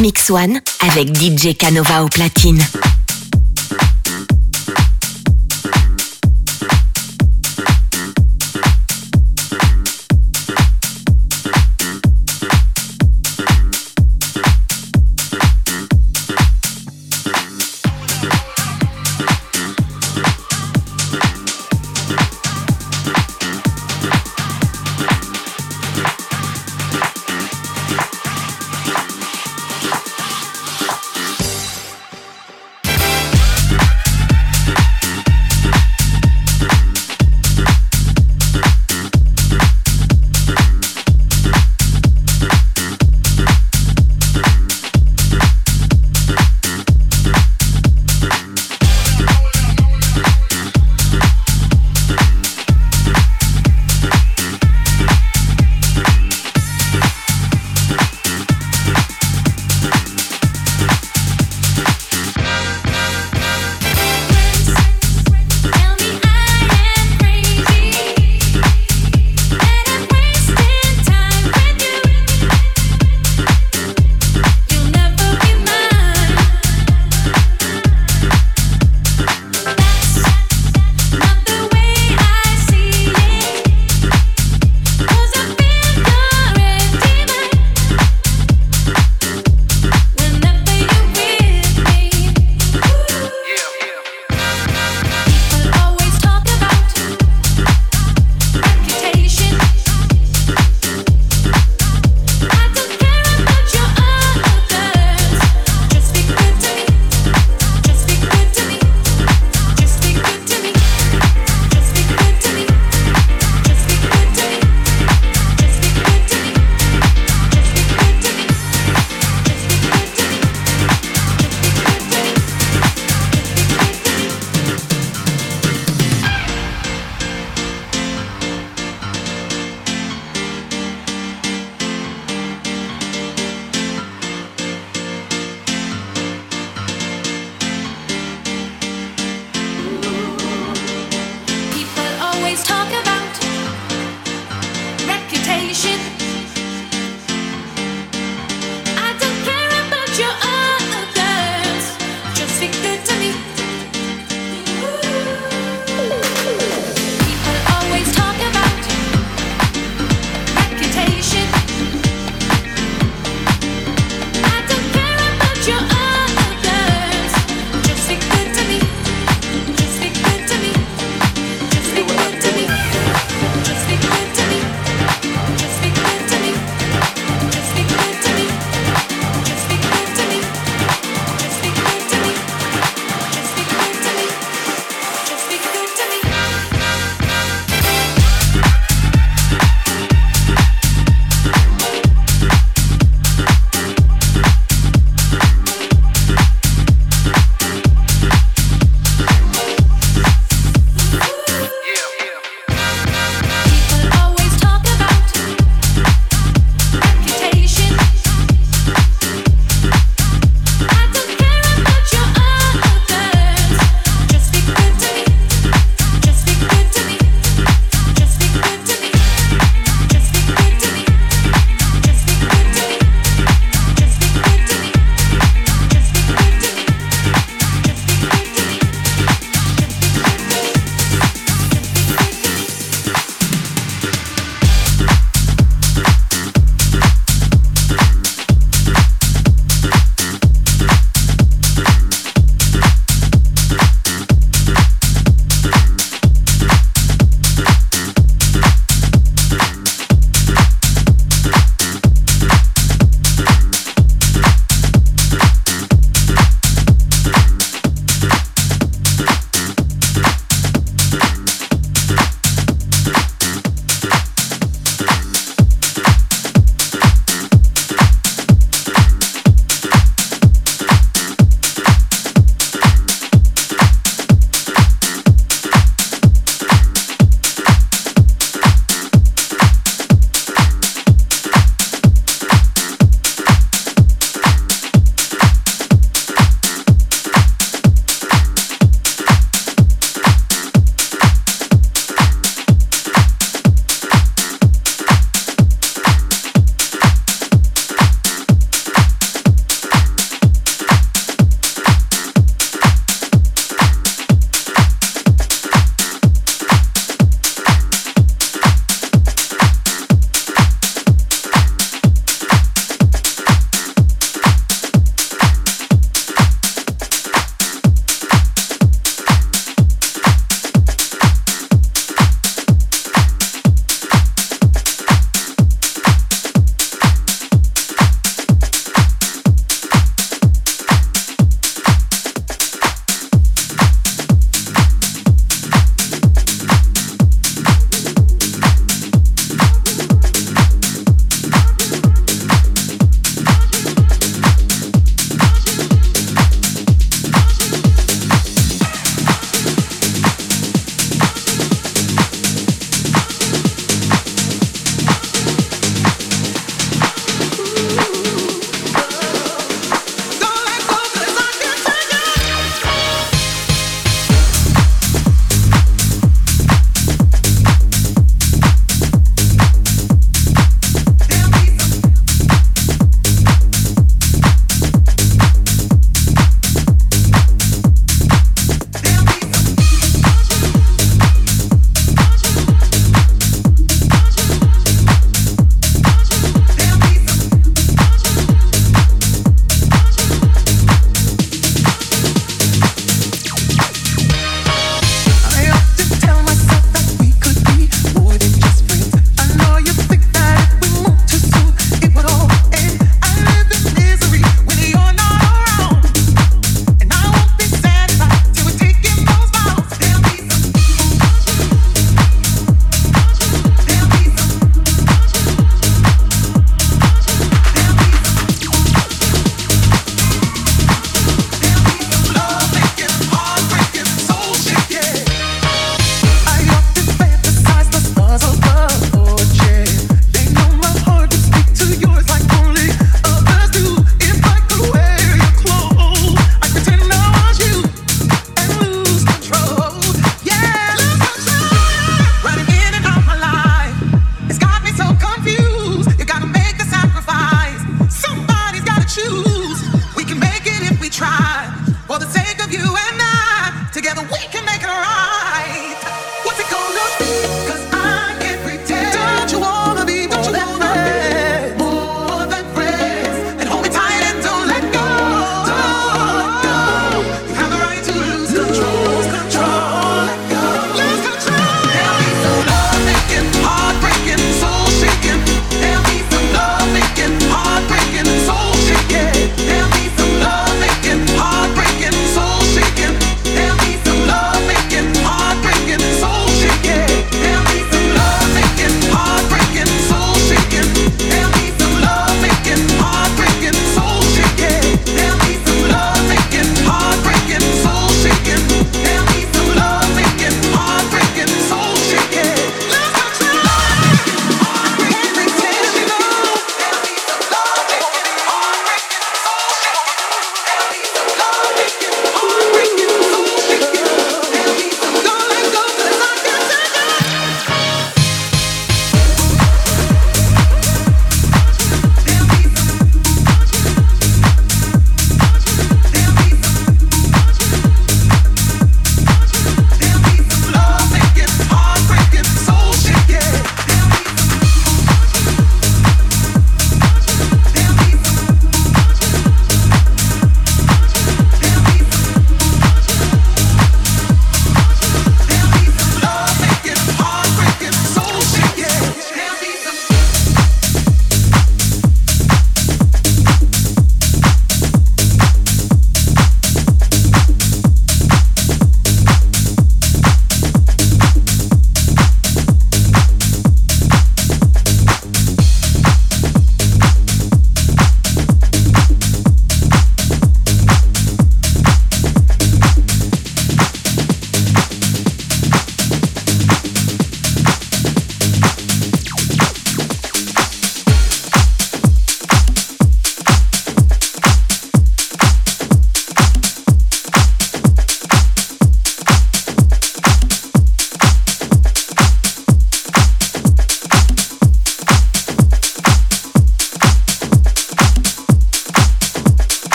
Mix One avec DJ Canova au platine.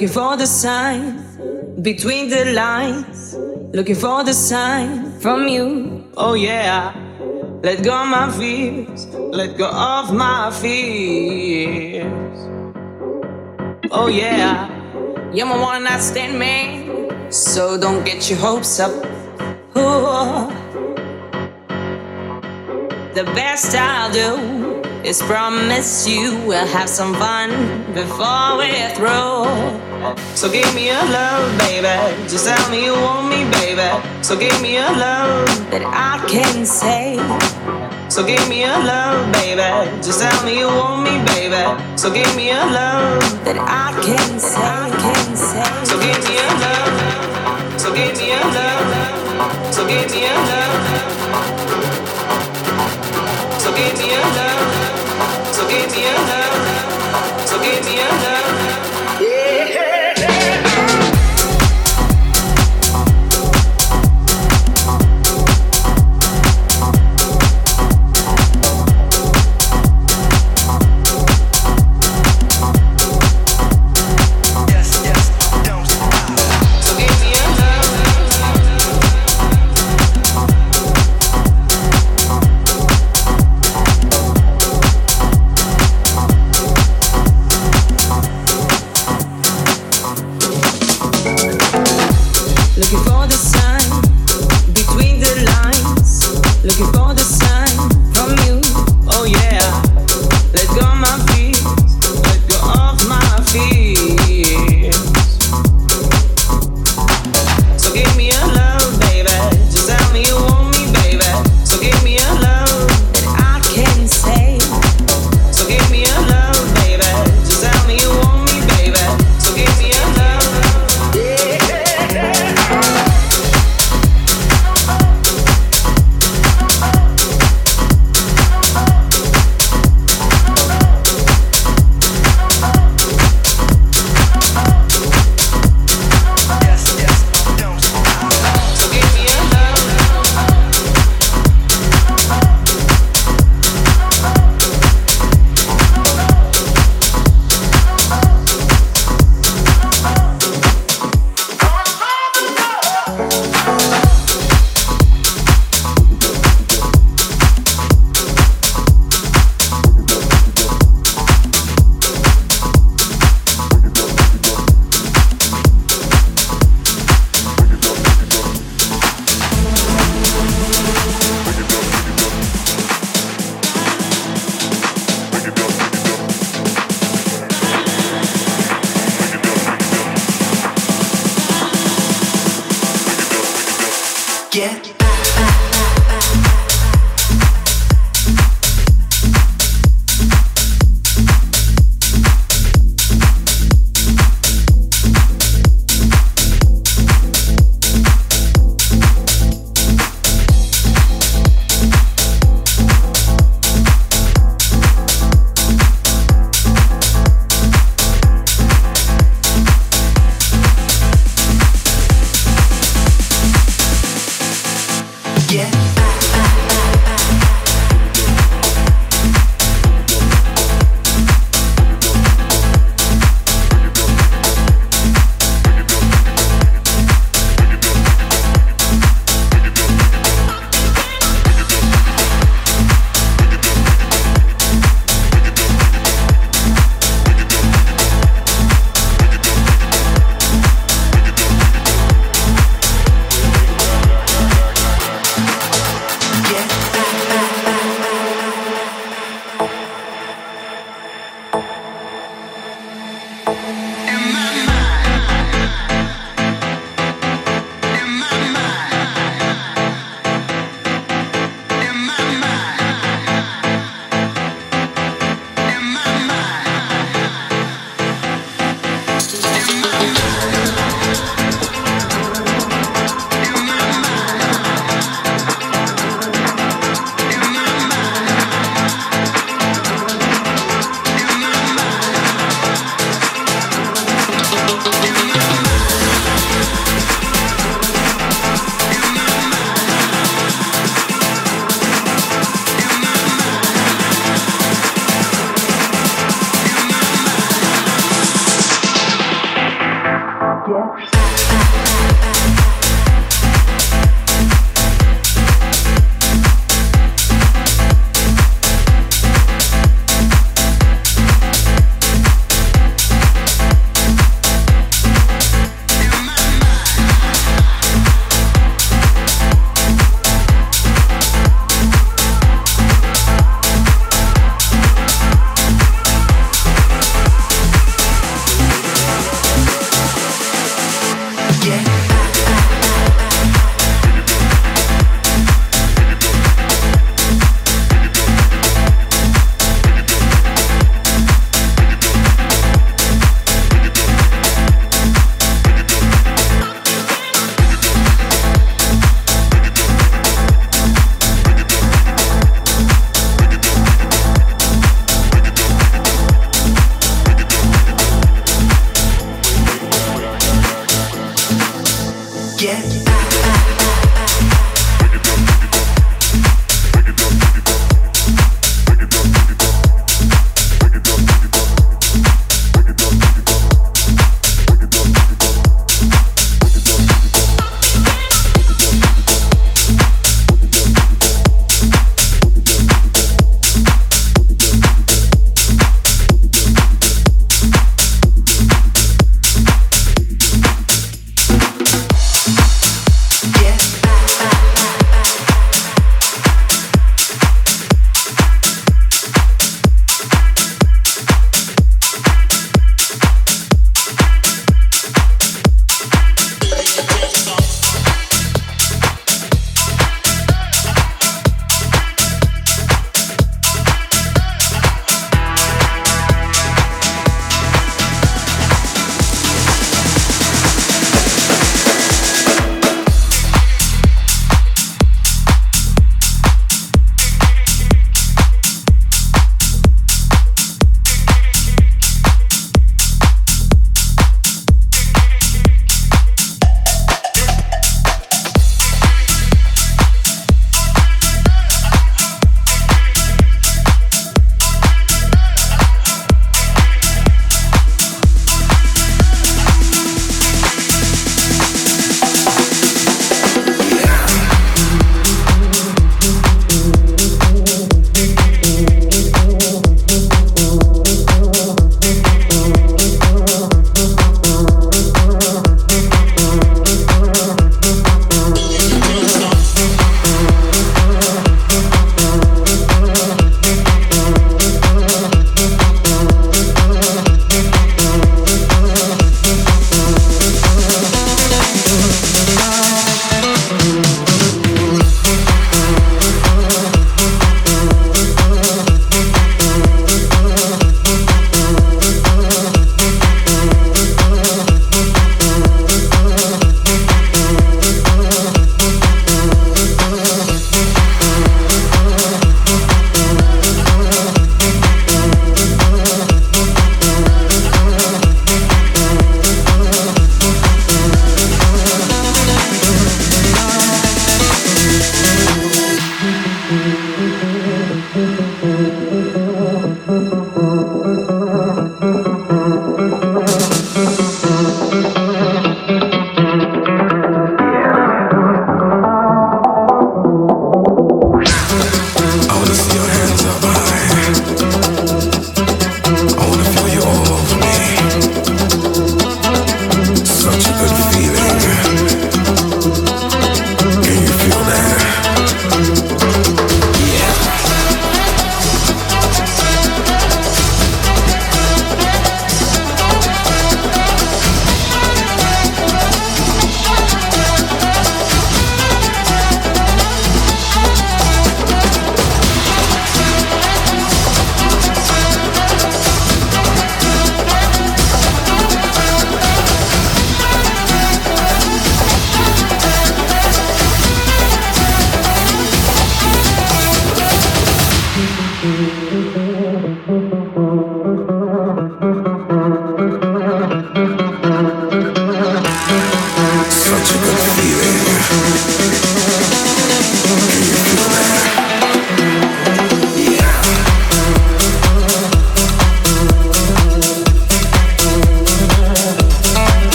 Looking for the sign between the lines. Looking for the sign from you. Oh yeah. Let go of my fears. Let go of my fears. Oh yeah. You're my one night stand man. So don't get your hopes up. Ooh. The best I'll do is promise you we'll have some fun before we're through. So give me a love, baby. Just tell me you want me, baby. So give me a love that I can say. So give me a love, baby. Just tell me you want me, baby. So give me a love that I can say. I can say. So give me a love. So give me a love. So give me a love. So give me a love. So give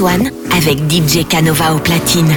One avec DJ Canova au platine.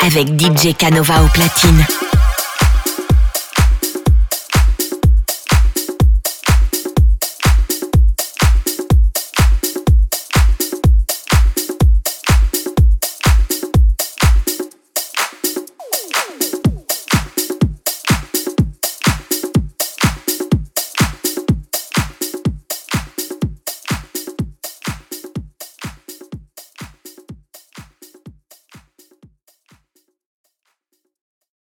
Avec DJ Canova au platine.